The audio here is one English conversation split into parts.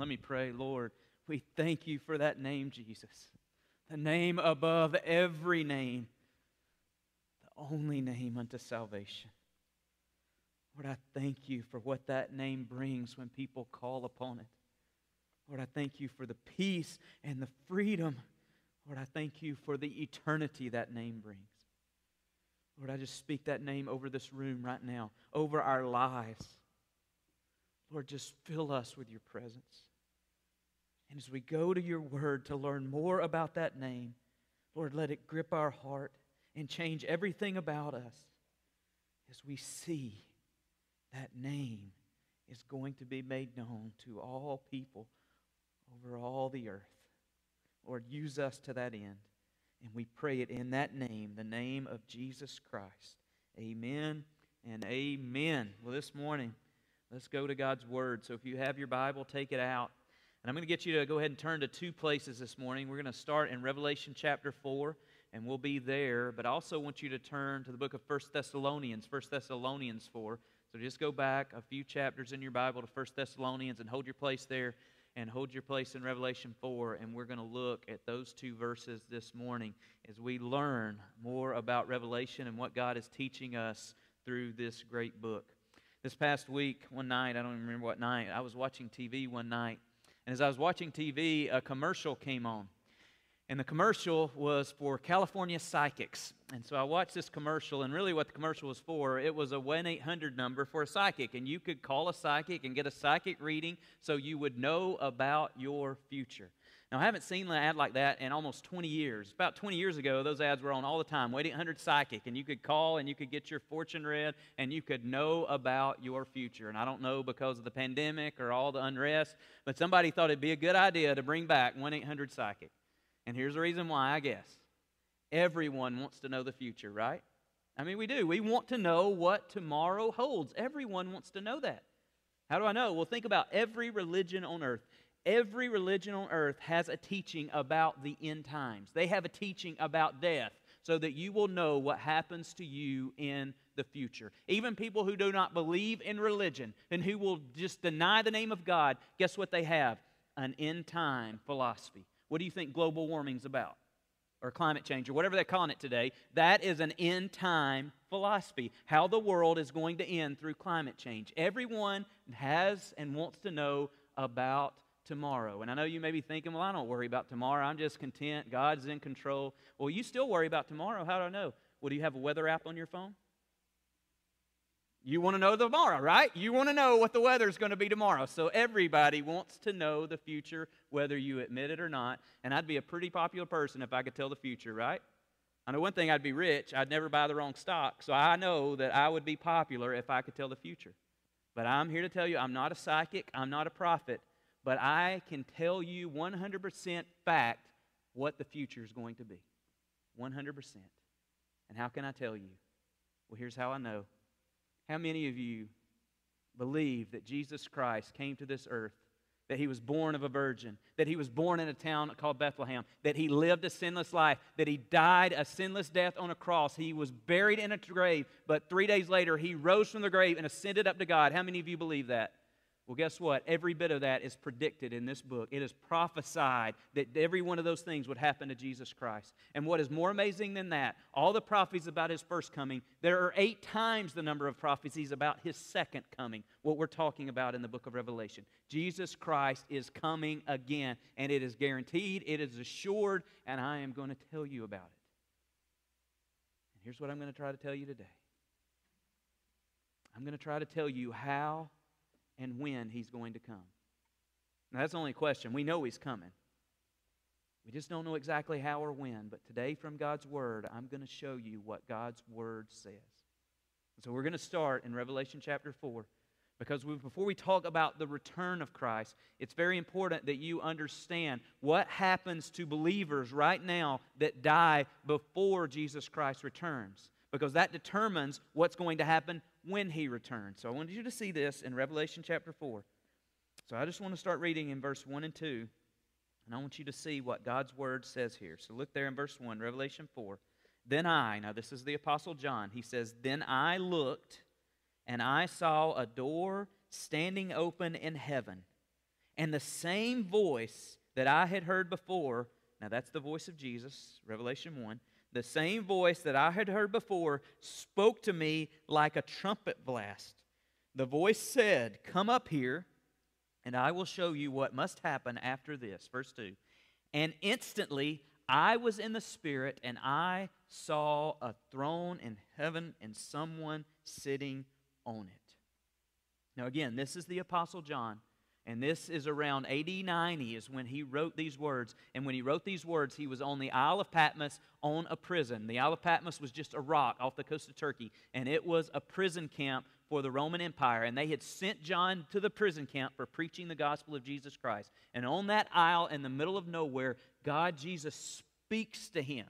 Let me pray, Lord. We thank you for that name, Jesus. The name above every name, the only name unto salvation. Lord, I thank you for what that name brings when people call upon it. Lord, I thank you for the peace and the freedom. Lord, I thank you for the eternity that name brings. Lord, I just speak that name over this room right now, over our lives. Lord, just fill us with your presence. And as we go to your word to learn more about that name, Lord, let it grip our heart and change everything about us as we see that name is going to be made known to all people over all the earth. Lord, use us to that end. And we pray it in that name, the name of Jesus Christ. Amen and amen. Well, this morning, let's go to God's Word. So if you have your Bible, take it out. And I'm going to get you to go ahead and turn to two places this morning. We're going to start in Revelation chapter 4, and we'll be there. But I also want you to turn to the book of 1 Thessalonians, 1 Thessalonians 4. So just go back a few chapters in your Bible to 1 Thessalonians and hold your place there and hold your place in Revelation 4. And we're going to look at those two verses this morning as we learn more about Revelation and what God is teaching us through this great book. This past week, one night, I don't even remember what night, I was watching TV one night. And as I was watching TV, a commercial came on. And the commercial was for California psychics. And so I watched this commercial, and really what the commercial was for, it was a 1 800 number for a psychic. And you could call a psychic and get a psychic reading so you would know about your future. Now, I haven't seen an ad like that in almost 20 years. About 20 years ago, those ads were on all the time. 1 800 Psychic, and you could call and you could get your fortune read and you could know about your future. And I don't know because of the pandemic or all the unrest, but somebody thought it'd be a good idea to bring back 1 800 Psychic. And here's the reason why, I guess. Everyone wants to know the future, right? I mean, we do. We want to know what tomorrow holds. Everyone wants to know that. How do I know? Well, think about every religion on earth. Every religion on earth has a teaching about the end times. They have a teaching about death so that you will know what happens to you in the future. Even people who do not believe in religion and who will just deny the name of God, guess what they have? An end time philosophy. What do you think global warming's about? Or climate change, or whatever they're calling it today. That is an end time philosophy. How the world is going to end through climate change. Everyone has and wants to know about tomorrow. And I know you may be thinking, well, I don't worry about tomorrow. I'm just content. God's in control. Well, you still worry about tomorrow. How do I know? Well, do you have a weather app on your phone? You want to know tomorrow, right? You want to know what the weather is going to be tomorrow. So everybody wants to know the future, whether you admit it or not. And I'd be a pretty popular person if I could tell the future, right? I know one thing I'd be rich. I'd never buy the wrong stock. So I know that I would be popular if I could tell the future. But I'm here to tell you I'm not a psychic, I'm not a prophet, but I can tell you 100% fact what the future is going to be. 100%. And how can I tell you? Well, here's how I know how many of you believe that Jesus Christ came to this earth, that he was born of a virgin, that he was born in a town called Bethlehem, that he lived a sinless life, that he died a sinless death on a cross, he was buried in a grave, but three days later he rose from the grave and ascended up to God? How many of you believe that? Well, guess what? Every bit of that is predicted in this book. It is prophesied that every one of those things would happen to Jesus Christ. And what is more amazing than that, all the prophecies about his first coming, there are eight times the number of prophecies about his second coming, what we're talking about in the book of Revelation. Jesus Christ is coming again, and it is guaranteed, it is assured, and I am going to tell you about it. And here's what I'm going to try to tell you today I'm going to try to tell you how and when he's going to come. Now, that's the only question. We know he's coming. We just don't know exactly how or when. But today, from God's Word, I'm going to show you what God's Word says. So we're going to start in Revelation chapter 4. Because we, before we talk about the return of Christ, it's very important that you understand what happens to believers right now that die before Jesus Christ returns. Because that determines what's going to happen when he returns. So I wanted you to see this in Revelation chapter 4. So I just want to start reading in verse 1 and 2. And I want you to see what God's word says here. So look there in verse 1, Revelation 4. Then I, now this is the Apostle John, he says, Then I looked, and I saw a door standing open in heaven. And the same voice that I had heard before, now that's the voice of Jesus, Revelation 1. The same voice that I had heard before spoke to me like a trumpet blast. The voice said, Come up here, and I will show you what must happen after this. Verse 2. And instantly I was in the Spirit, and I saw a throne in heaven and someone sitting on it. Now, again, this is the Apostle John. And this is around AD 90 is when he wrote these words. And when he wrote these words, he was on the Isle of Patmos on a prison. The Isle of Patmos was just a rock off the coast of Turkey, and it was a prison camp for the Roman Empire. And they had sent John to the prison camp for preaching the gospel of Jesus Christ. And on that isle in the middle of nowhere, God, Jesus, speaks to him.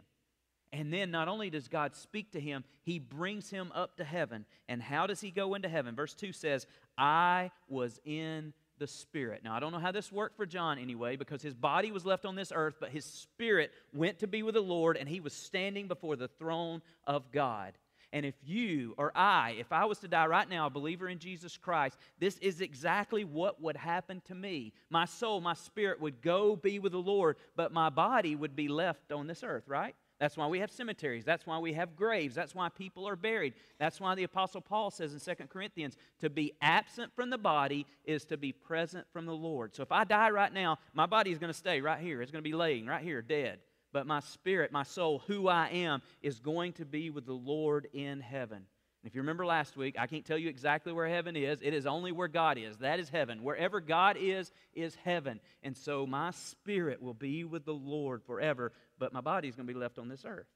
And then not only does God speak to him, he brings him up to heaven. And how does he go into heaven? Verse 2 says, I was in the Spirit. Now, I don't know how this worked for John anyway, because his body was left on this earth, but his spirit went to be with the Lord, and he was standing before the throne of God. And if you or I, if I was to die right now, a believer in Jesus Christ, this is exactly what would happen to me. My soul, my spirit would go be with the Lord, but my body would be left on this earth, right? That's why we have cemeteries. That's why we have graves. That's why people are buried. That's why the Apostle Paul says in 2 Corinthians to be absent from the body is to be present from the Lord. So if I die right now, my body is going to stay right here. It's going to be laying right here, dead. But my spirit, my soul, who I am, is going to be with the Lord in heaven. If you remember last week, I can't tell you exactly where heaven is. It is only where God is. That is heaven. Wherever God is, is heaven. And so my spirit will be with the Lord forever, but my body is going to be left on this earth.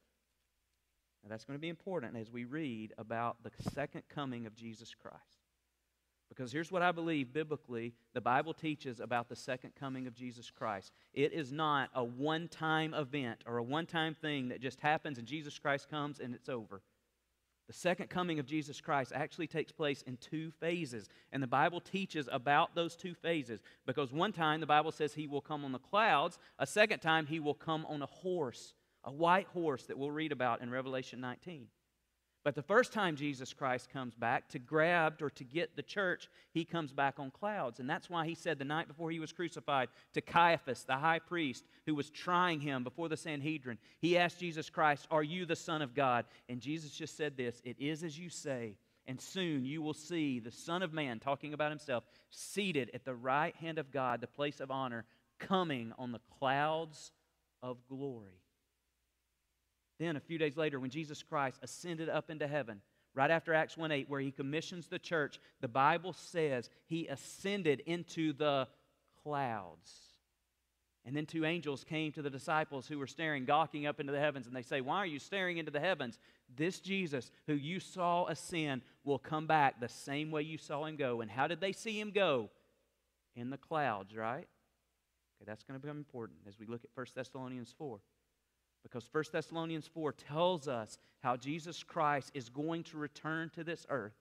And that's going to be important as we read about the second coming of Jesus Christ. Because here's what I believe biblically the Bible teaches about the second coming of Jesus Christ. It is not a one time event or a one time thing that just happens and Jesus Christ comes and it's over. The second coming of Jesus Christ actually takes place in two phases. And the Bible teaches about those two phases because one time the Bible says he will come on the clouds, a second time he will come on a horse, a white horse that we'll read about in Revelation 19. But the first time Jesus Christ comes back to grab or to get the church, he comes back on clouds. And that's why he said the night before he was crucified to Caiaphas, the high priest, who was trying him before the Sanhedrin, he asked Jesus Christ, Are you the Son of God? And Jesus just said this It is as you say. And soon you will see the Son of Man, talking about himself, seated at the right hand of God, the place of honor, coming on the clouds of glory. Then, a few days later, when Jesus Christ ascended up into heaven, right after Acts 1 8, where he commissions the church, the Bible says he ascended into the clouds. And then two angels came to the disciples who were staring, gawking up into the heavens, and they say, Why are you staring into the heavens? This Jesus, who you saw ascend, will come back the same way you saw him go. And how did they see him go? In the clouds, right? Okay, that's going to become important as we look at 1 Thessalonians 4. Because 1 Thessalonians 4 tells us how Jesus Christ is going to return to this earth.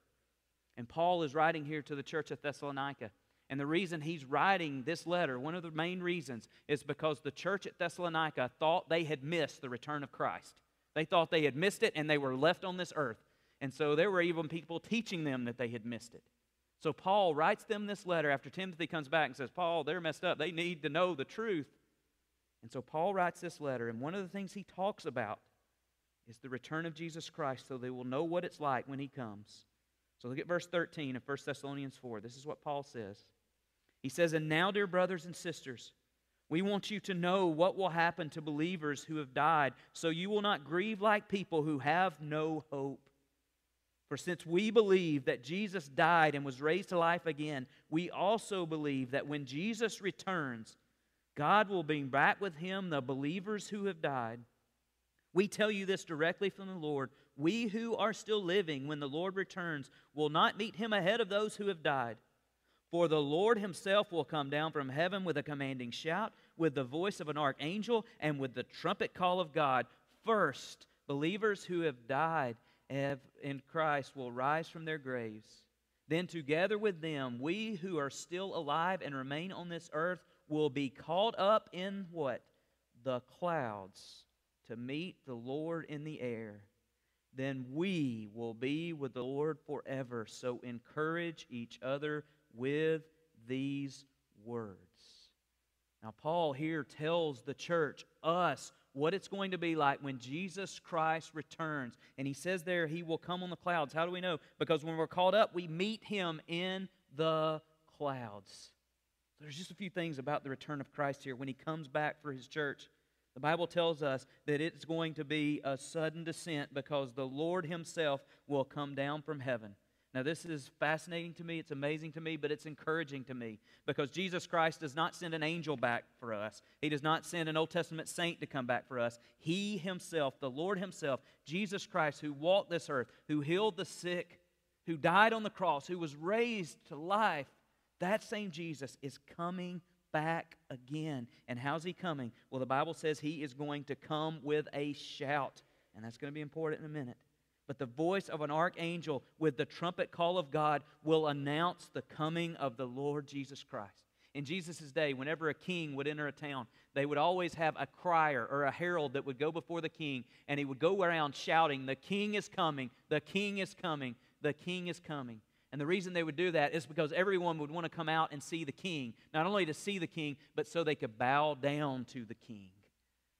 And Paul is writing here to the church of Thessalonica. And the reason he's writing this letter, one of the main reasons, is because the church at Thessalonica thought they had missed the return of Christ. They thought they had missed it and they were left on this earth. And so there were even people teaching them that they had missed it. So Paul writes them this letter after Timothy comes back and says, Paul, they're messed up. They need to know the truth. And so Paul writes this letter, and one of the things he talks about is the return of Jesus Christ so they will know what it's like when he comes. So look at verse 13 of 1 Thessalonians 4. This is what Paul says. He says, And now, dear brothers and sisters, we want you to know what will happen to believers who have died, so you will not grieve like people who have no hope. For since we believe that Jesus died and was raised to life again, we also believe that when Jesus returns, God will bring back with him the believers who have died. We tell you this directly from the Lord. We who are still living when the Lord returns will not meet him ahead of those who have died. For the Lord himself will come down from heaven with a commanding shout, with the voice of an archangel, and with the trumpet call of God. First, believers who have died in Christ will rise from their graves. Then, together with them, we who are still alive and remain on this earth will be caught up in what? The clouds to meet the Lord in the air. Then we will be with the Lord forever. So encourage each other with these words. Now, Paul here tells the church, us, what it's going to be like when Jesus Christ returns. And he says there, he will come on the clouds. How do we know? Because when we're caught up, we meet him in the clouds. So there's just a few things about the return of Christ here when he comes back for his church. The Bible tells us that it's going to be a sudden descent because the Lord himself will come down from heaven. Now, this is fascinating to me, it's amazing to me, but it's encouraging to me because Jesus Christ does not send an angel back for us. He does not send an Old Testament saint to come back for us. He Himself, the Lord Himself, Jesus Christ, who walked this earth, who healed the sick, who died on the cross, who was raised to life, that same Jesus is coming back again. And how's He coming? Well, the Bible says He is going to come with a shout, and that's going to be important in a minute. But the voice of an archangel with the trumpet call of God will announce the coming of the Lord Jesus Christ. In Jesus' day, whenever a king would enter a town, they would always have a crier or a herald that would go before the king, and he would go around shouting, The king is coming, the king is coming, the king is coming. And the reason they would do that is because everyone would want to come out and see the king, not only to see the king, but so they could bow down to the king.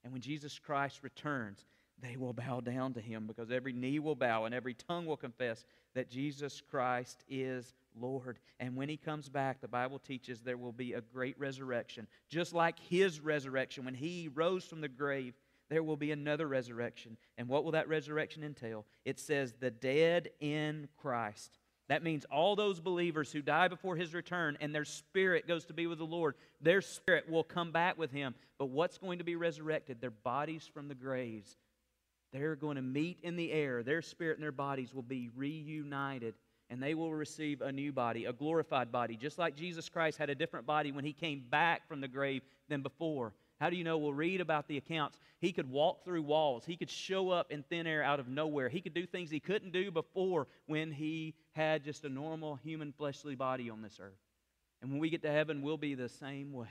And when Jesus Christ returns, they will bow down to him because every knee will bow and every tongue will confess that Jesus Christ is Lord. And when he comes back, the Bible teaches there will be a great resurrection. Just like his resurrection, when he rose from the grave, there will be another resurrection. And what will that resurrection entail? It says, the dead in Christ. That means all those believers who die before his return and their spirit goes to be with the Lord, their spirit will come back with him. But what's going to be resurrected? Their bodies from the graves they're going to meet in the air. Their spirit and their bodies will be reunited, and they will receive a new body, a glorified body, just like Jesus Christ had a different body when he came back from the grave than before. How do you know? We'll read about the accounts. He could walk through walls. He could show up in thin air out of nowhere. He could do things he couldn't do before when he had just a normal human fleshly body on this earth. And when we get to heaven, we'll be the same way.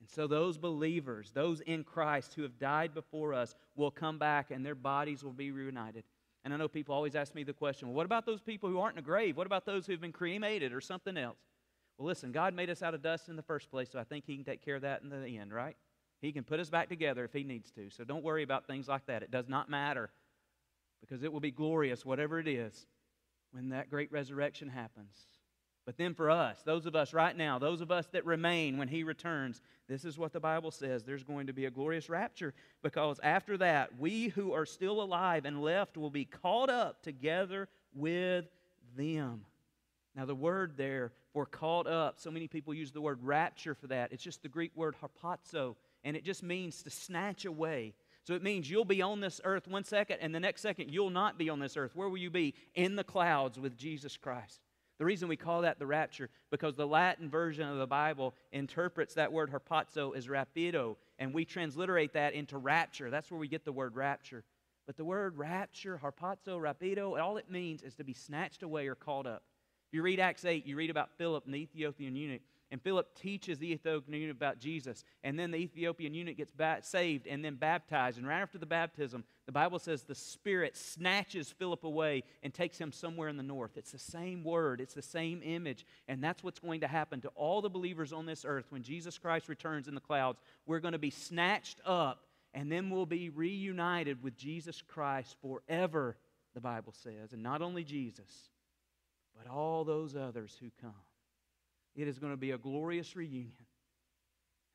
And so, those believers, those in Christ who have died before us, will come back and their bodies will be reunited. And I know people always ask me the question well, what about those people who aren't in a grave? What about those who've been cremated or something else? Well, listen, God made us out of dust in the first place, so I think He can take care of that in the end, right? He can put us back together if He needs to. So don't worry about things like that. It does not matter because it will be glorious, whatever it is, when that great resurrection happens. But then for us, those of us right now, those of us that remain when He returns, this is what the Bible says. There's going to be a glorious rapture because after that, we who are still alive and left will be caught up together with them. Now, the word there for caught up, so many people use the word rapture for that. It's just the Greek word harpazo, and it just means to snatch away. So it means you'll be on this earth one second, and the next second you'll not be on this earth. Where will you be? In the clouds with Jesus Christ. The reason we call that the rapture, because the Latin version of the Bible interprets that word harpazo as rapido, and we transliterate that into rapture. That's where we get the word rapture. But the word rapture, harpazo, rapido, all it means is to be snatched away or called up. You read Acts 8, you read about Philip and the Ethiopian eunuch. And Philip teaches the Ethiopian eunuch about Jesus. And then the Ethiopian eunuch gets saved and then baptized. And right after the baptism, the Bible says the Spirit snatches Philip away and takes him somewhere in the north. It's the same word, it's the same image. And that's what's going to happen to all the believers on this earth when Jesus Christ returns in the clouds. We're going to be snatched up and then we'll be reunited with Jesus Christ forever, the Bible says. And not only Jesus, but all those others who come. It is going to be a glorious reunion.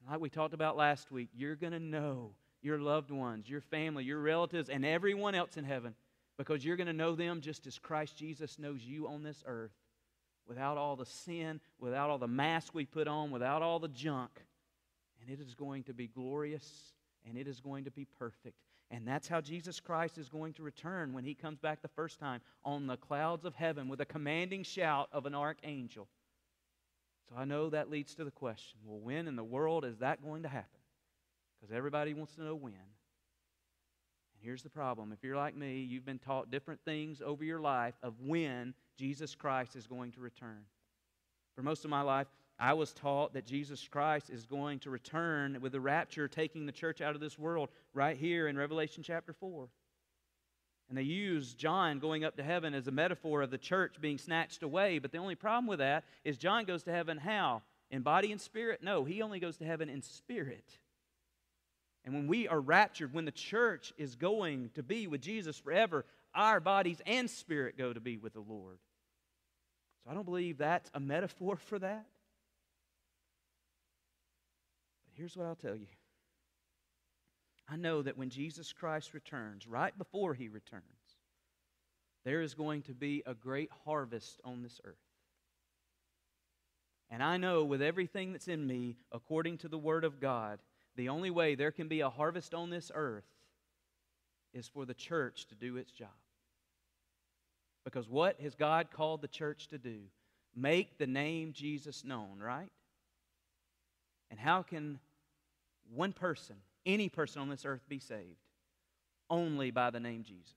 And Like we talked about last week, you're going to know your loved ones, your family, your relatives, and everyone else in heaven because you're going to know them just as Christ Jesus knows you on this earth without all the sin, without all the mask we put on, without all the junk. And it is going to be glorious and it is going to be perfect. And that's how Jesus Christ is going to return when he comes back the first time on the clouds of heaven with a commanding shout of an archangel. So I know that leads to the question well, when in the world is that going to happen? Because everybody wants to know when. And here's the problem if you're like me, you've been taught different things over your life of when Jesus Christ is going to return. For most of my life, I was taught that Jesus Christ is going to return with the rapture, taking the church out of this world, right here in Revelation chapter 4. And they use John going up to heaven as a metaphor of the church being snatched away. But the only problem with that is John goes to heaven how? in body and spirit? No, he only goes to heaven in spirit. And when we are raptured, when the church is going to be with Jesus forever, our bodies and spirit go to be with the Lord. So I don't believe that's a metaphor for that. But here's what I'll tell you I know that when Jesus Christ returns, right before he returns, there is going to be a great harvest on this earth. And I know with everything that's in me, according to the Word of God, the only way there can be a harvest on this earth is for the church to do its job. Because what has God called the church to do? Make the name Jesus known, right? And how can one person, any person on this earth, be saved? Only by the name Jesus.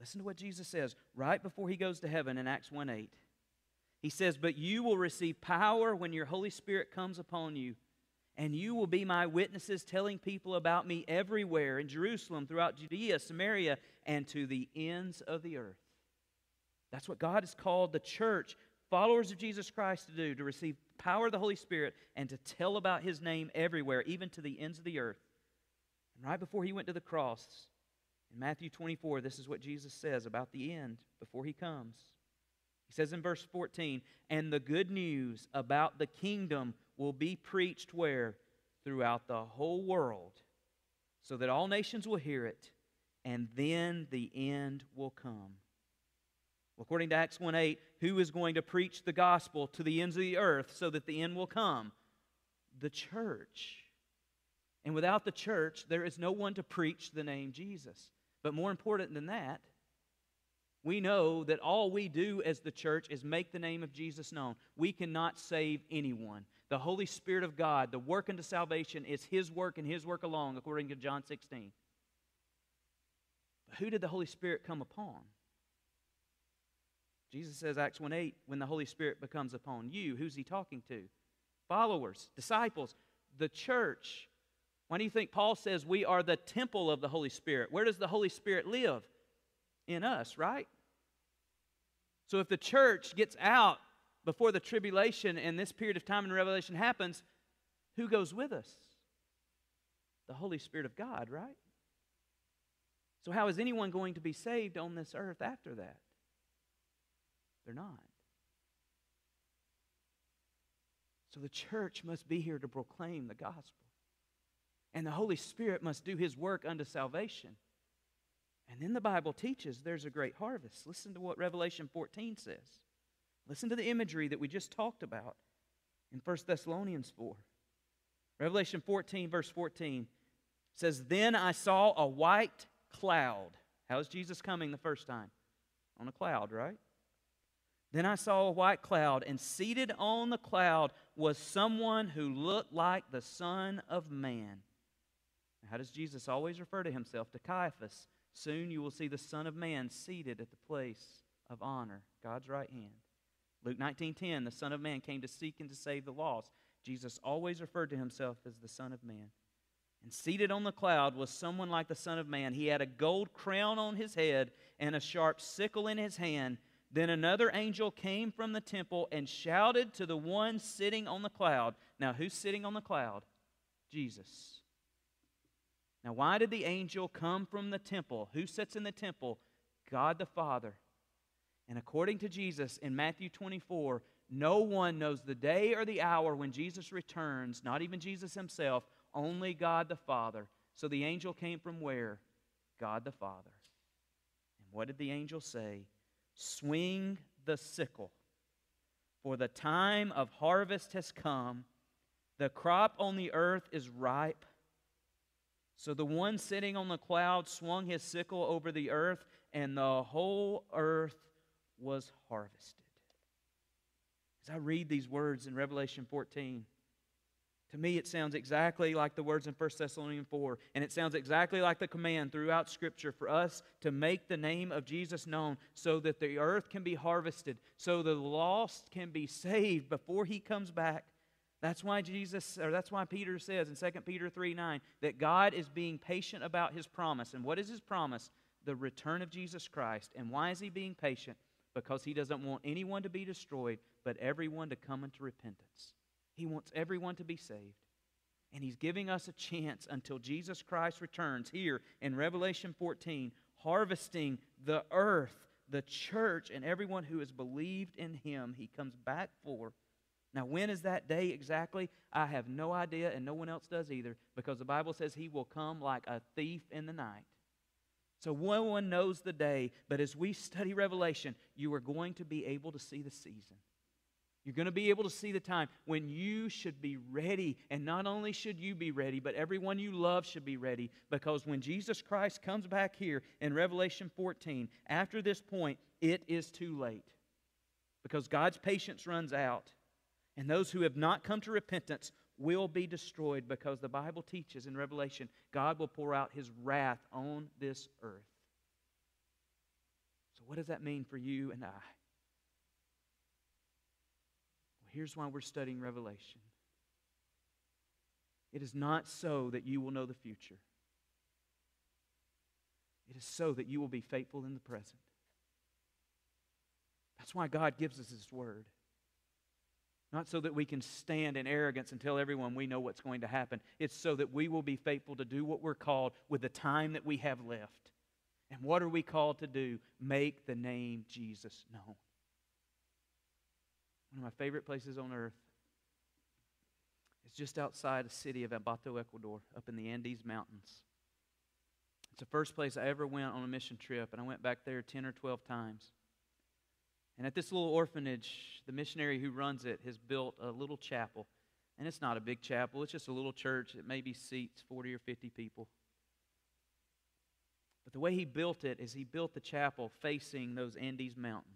Listen to what Jesus says right before he goes to heaven in Acts 1 8. He says, But you will receive power when your Holy Spirit comes upon you and you will be my witnesses, telling people about me everywhere in Jerusalem, throughout Judea, Samaria, and to the ends of the earth. That's what God has called the church, followers of Jesus Christ, to do to receive power of the Holy Spirit and to tell about his name everywhere, even to the ends of the earth. And right before he went to the cross, in Matthew 24, this is what Jesus says about the end before he comes. He says in verse 14, And the good news about the kingdom will be preached where? Throughout the whole world, so that all nations will hear it, and then the end will come. According to Acts 1 8, who is going to preach the gospel to the ends of the earth so that the end will come? The church. And without the church, there is no one to preach the name Jesus. But more important than that, we know that all we do as the church is make the name of Jesus known. We cannot save anyone. The Holy Spirit of God, the work unto salvation, is His work and His work alone, according to John 16. But who did the Holy Spirit come upon? Jesus says, Acts 1 8, when the Holy Spirit becomes upon you, who's He talking to? Followers, disciples, the church. Why do you think Paul says we are the temple of the Holy Spirit? Where does the Holy Spirit live? In us, right? So if the church gets out before the tribulation and this period of time in Revelation happens, who goes with us? The Holy Spirit of God, right? So, how is anyone going to be saved on this earth after that? They're not. So, the church must be here to proclaim the gospel. And the Holy Spirit must do his work unto salvation. And then the Bible teaches there's a great harvest. Listen to what Revelation 14 says. Listen to the imagery that we just talked about in 1 Thessalonians 4. Revelation 14, verse 14 says, Then I saw a white cloud. How is Jesus coming the first time? On a cloud, right? Then I saw a white cloud, and seated on the cloud was someone who looked like the Son of Man. How does Jesus always refer to himself? To Caiaphas, Soon you will see the Son of Man seated at the place of honor, God's right hand. Luke 19:10, the Son of Man came to seek and to save the lost. Jesus always referred to himself as the Son of Man. And seated on the cloud was someone like the Son of Man. He had a gold crown on his head and a sharp sickle in his hand. Then another angel came from the temple and shouted to the one sitting on the cloud. Now, who's sitting on the cloud? Jesus. Now, why did the angel come from the temple? Who sits in the temple? God the Father. And according to Jesus in Matthew 24, no one knows the day or the hour when Jesus returns, not even Jesus himself, only God the Father. So the angel came from where? God the Father. And what did the angel say? Swing the sickle, for the time of harvest has come. The crop on the earth is ripe. So the one sitting on the cloud swung his sickle over the earth, and the whole earth was harvested. As I read these words in Revelation 14, to me it sounds exactly like the words in 1 Thessalonians 4, and it sounds exactly like the command throughout Scripture for us to make the name of Jesus known so that the earth can be harvested, so the lost can be saved before he comes back. That's why Jesus, or that's why Peter says in 2 Peter 3 9 that God is being patient about his promise. And what is his promise? The return of Jesus Christ. And why is he being patient? because he doesn't want anyone to be destroyed, but everyone to come into repentance. He wants everyone to be saved. And he's giving us a chance until Jesus Christ returns here in Revelation 14, harvesting the earth, the church, and everyone who has believed in him. He comes back for. Now, when is that day exactly? I have no idea, and no one else does either, because the Bible says he will come like a thief in the night. So no one knows the day, but as we study Revelation, you are going to be able to see the season. You're going to be able to see the time when you should be ready. And not only should you be ready, but everyone you love should be ready. Because when Jesus Christ comes back here in Revelation 14, after this point, it is too late. Because God's patience runs out. And those who have not come to repentance will be destroyed because the Bible teaches in Revelation God will pour out his wrath on this earth. So, what does that mean for you and I? Here's why we're studying Revelation it is not so that you will know the future, it is so that you will be faithful in the present. That's why God gives us His Word. Not so that we can stand in arrogance and tell everyone we know what's going to happen. It's so that we will be faithful to do what we're called with the time that we have left. And what are we called to do? Make the name Jesus known. One of my favorite places on earth is just outside the city of Ambato, Ecuador, up in the Andes Mountains. It's the first place I ever went on a mission trip, and I went back there 10 or 12 times. And at this little orphanage, the missionary who runs it has built a little chapel. And it's not a big chapel, it's just a little church that maybe seats 40 or 50 people. But the way he built it is he built the chapel facing those Andes Mountains.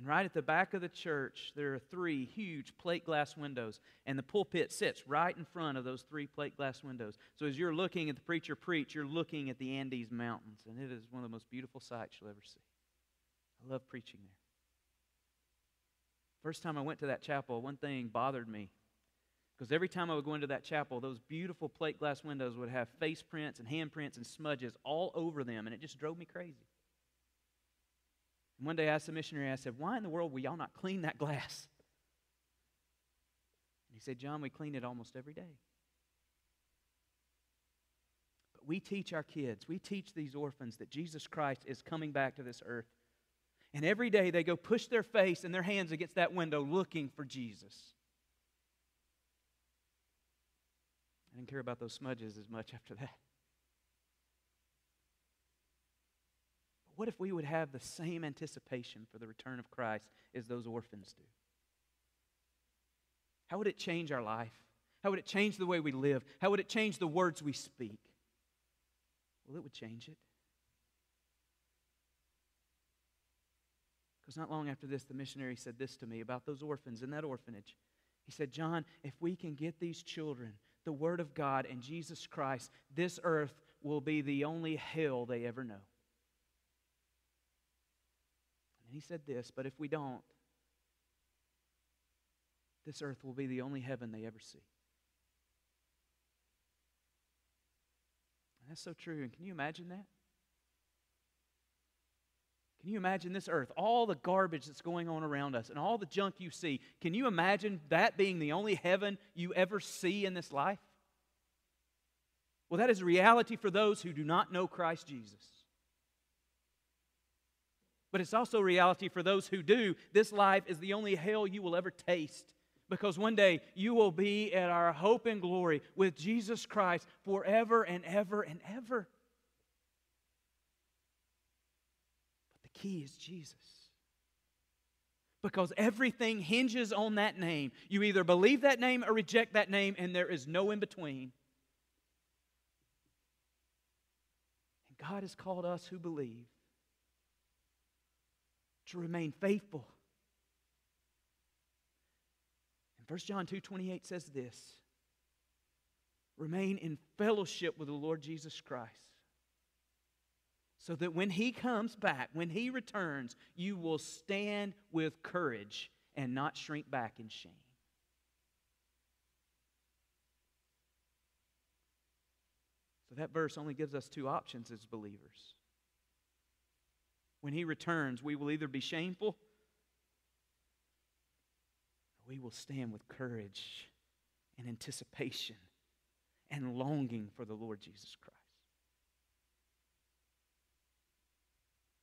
And right at the back of the church, there are three huge plate glass windows, and the pulpit sits right in front of those three plate glass windows. So as you're looking at the preacher preach, you're looking at the Andes Mountains, and it is one of the most beautiful sights you'll ever see. I love preaching there. First time I went to that chapel, one thing bothered me. Because every time I would go into that chapel, those beautiful plate glass windows would have face prints and handprints and smudges all over them, and it just drove me crazy. And one day I asked the missionary, I said, Why in the world will y'all not clean that glass? And he said, John, we clean it almost every day. But we teach our kids, we teach these orphans that Jesus Christ is coming back to this earth and every day they go push their face and their hands against that window looking for Jesus. I didn't care about those smudges as much after that. What if we would have the same anticipation for the return of Christ as those orphans do? How would it change our life? How would it change the way we live? How would it change the words we speak? Well, it would change it. Because not long after this, the missionary said this to me about those orphans in that orphanage. He said, John, if we can get these children the Word of God and Jesus Christ, this earth will be the only hell they ever know. And he said this, but if we don't, this earth will be the only heaven they ever see. And that's so true. And can you imagine that? Can you imagine this earth, all the garbage that's going on around us, and all the junk you see? Can you imagine that being the only heaven you ever see in this life? Well, that is reality for those who do not know Christ Jesus. But it's also reality for those who do. This life is the only hell you will ever taste because one day you will be at our hope and glory with Jesus Christ forever and ever and ever. But the key is Jesus. Because everything hinges on that name. You either believe that name or reject that name, and there is no in between. And God has called us who believe to remain faithful. And 1 John 2 28 says this remain in fellowship with the Lord Jesus Christ so that when he comes back, when he returns, you will stand with courage and not shrink back in shame. So that verse only gives us two options as believers. When he returns, we will either be shameful or we will stand with courage and anticipation and longing for the Lord Jesus Christ.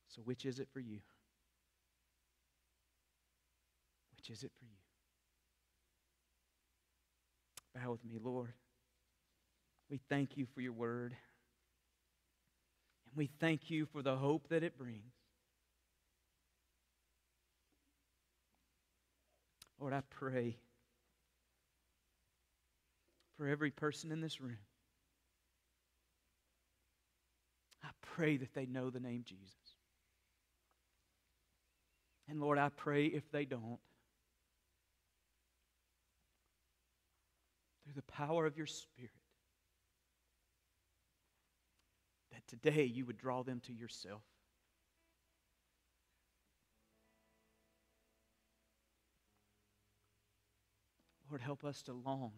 So, which is it for you? Which is it for you? Bow with me, Lord. We thank you for your word. And we thank you for the hope that it brings. Lord, I pray for every person in this room. I pray that they know the name Jesus. And Lord, I pray if they don't, through the power of your Spirit, that today you would draw them to yourself. Lord, help us to long.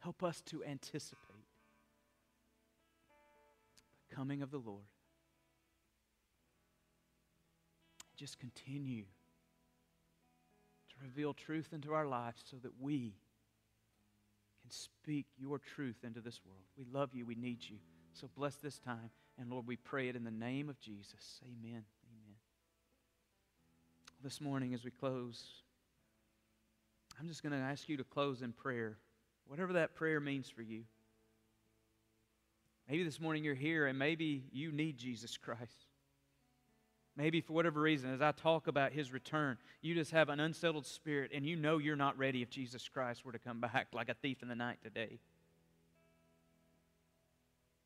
Help us to anticipate the coming of the Lord. Just continue to reveal truth into our lives so that we can speak your truth into this world. We love you. We need you. So bless this time. And Lord, we pray it in the name of Jesus. Amen. Amen. This morning, as we close, I'm just going to ask you to close in prayer, whatever that prayer means for you. Maybe this morning you're here and maybe you need Jesus Christ. Maybe for whatever reason, as I talk about his return, you just have an unsettled spirit and you know you're not ready if Jesus Christ were to come back like a thief in the night today.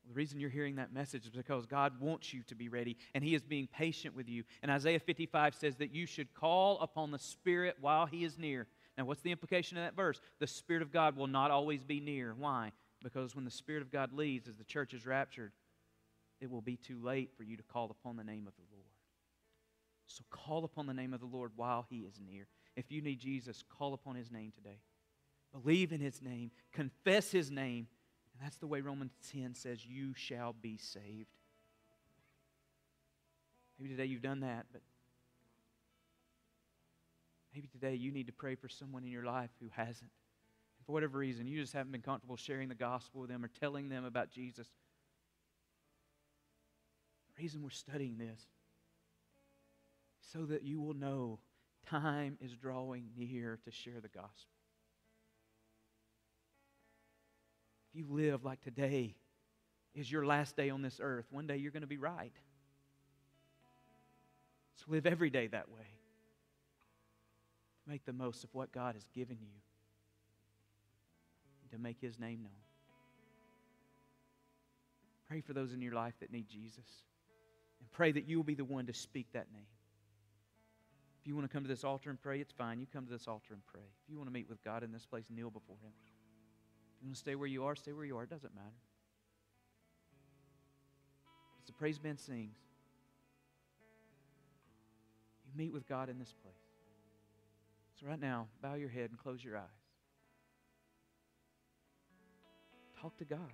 The reason you're hearing that message is because God wants you to be ready and He is being patient with you. And Isaiah 55 says that you should call upon the Spirit while He is near. Now, what's the implication of that verse? The Spirit of God will not always be near. Why? Because when the Spirit of God leaves, as the church is raptured, it will be too late for you to call upon the name of the Lord. So call upon the name of the Lord while He is near. If you need Jesus, call upon His name today. Believe in His name, confess His name, and that's the way Romans 10 says, You shall be saved. Maybe today you've done that, but maybe today you need to pray for someone in your life who hasn't. And for whatever reason, you just haven't been comfortable sharing the gospel with them or telling them about Jesus. The reason we're studying this so that you will know time is drawing near to share the gospel. If you live like today is your last day on this earth, one day you're going to be right. So live every day that way. Make the most of what God has given you to make His name known. Pray for those in your life that need Jesus. And pray that you will be the one to speak that name. If you want to come to this altar and pray, it's fine. You come to this altar and pray. If you want to meet with God in this place, kneel before Him. If you want to stay where you are, stay where you are. It doesn't matter. As the praise band sings, you meet with God in this place. So, right now, bow your head and close your eyes. Talk to God.